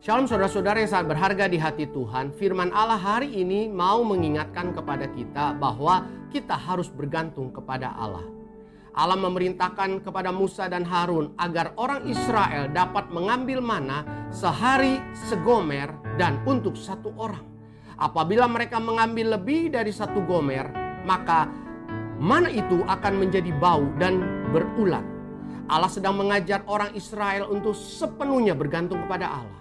Shalom saudara-saudara yang sangat berharga di hati Tuhan. Firman Allah hari ini mau mengingatkan kepada kita bahwa kita harus bergantung kepada Allah. Allah memerintahkan kepada Musa dan Harun agar orang Israel dapat mengambil mana sehari segomer dan untuk satu orang. Apabila mereka mengambil lebih dari satu gomer, maka mana itu akan menjadi bau dan berulat. Allah sedang mengajar orang Israel untuk sepenuhnya bergantung kepada Allah.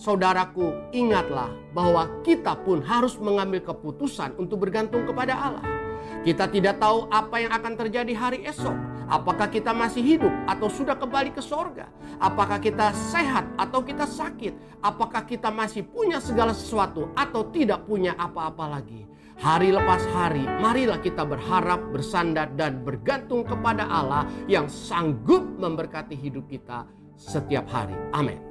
Saudaraku, ingatlah bahwa kita pun harus mengambil keputusan untuk bergantung kepada Allah. Kita tidak tahu apa yang akan terjadi hari esok. Apakah kita masih hidup atau sudah kembali ke sorga? Apakah kita sehat atau kita sakit? Apakah kita masih punya segala sesuatu atau tidak punya apa-apa lagi? Hari lepas hari, marilah kita berharap, bersandar, dan bergantung kepada Allah yang sanggup memberkati hidup kita setiap hari. Amin.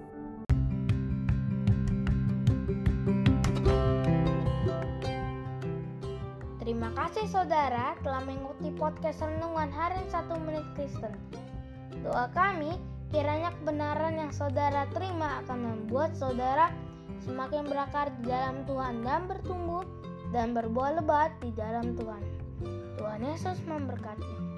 Terima kasih saudara telah mengikuti podcast Renungan Harian 1 Menit Kristen. Doa kami kiranya kebenaran yang saudara terima akan membuat saudara semakin berakar di dalam Tuhan dan bertumbuh dan berbuah lebat di dalam Tuhan. Tuhan Yesus memberkati.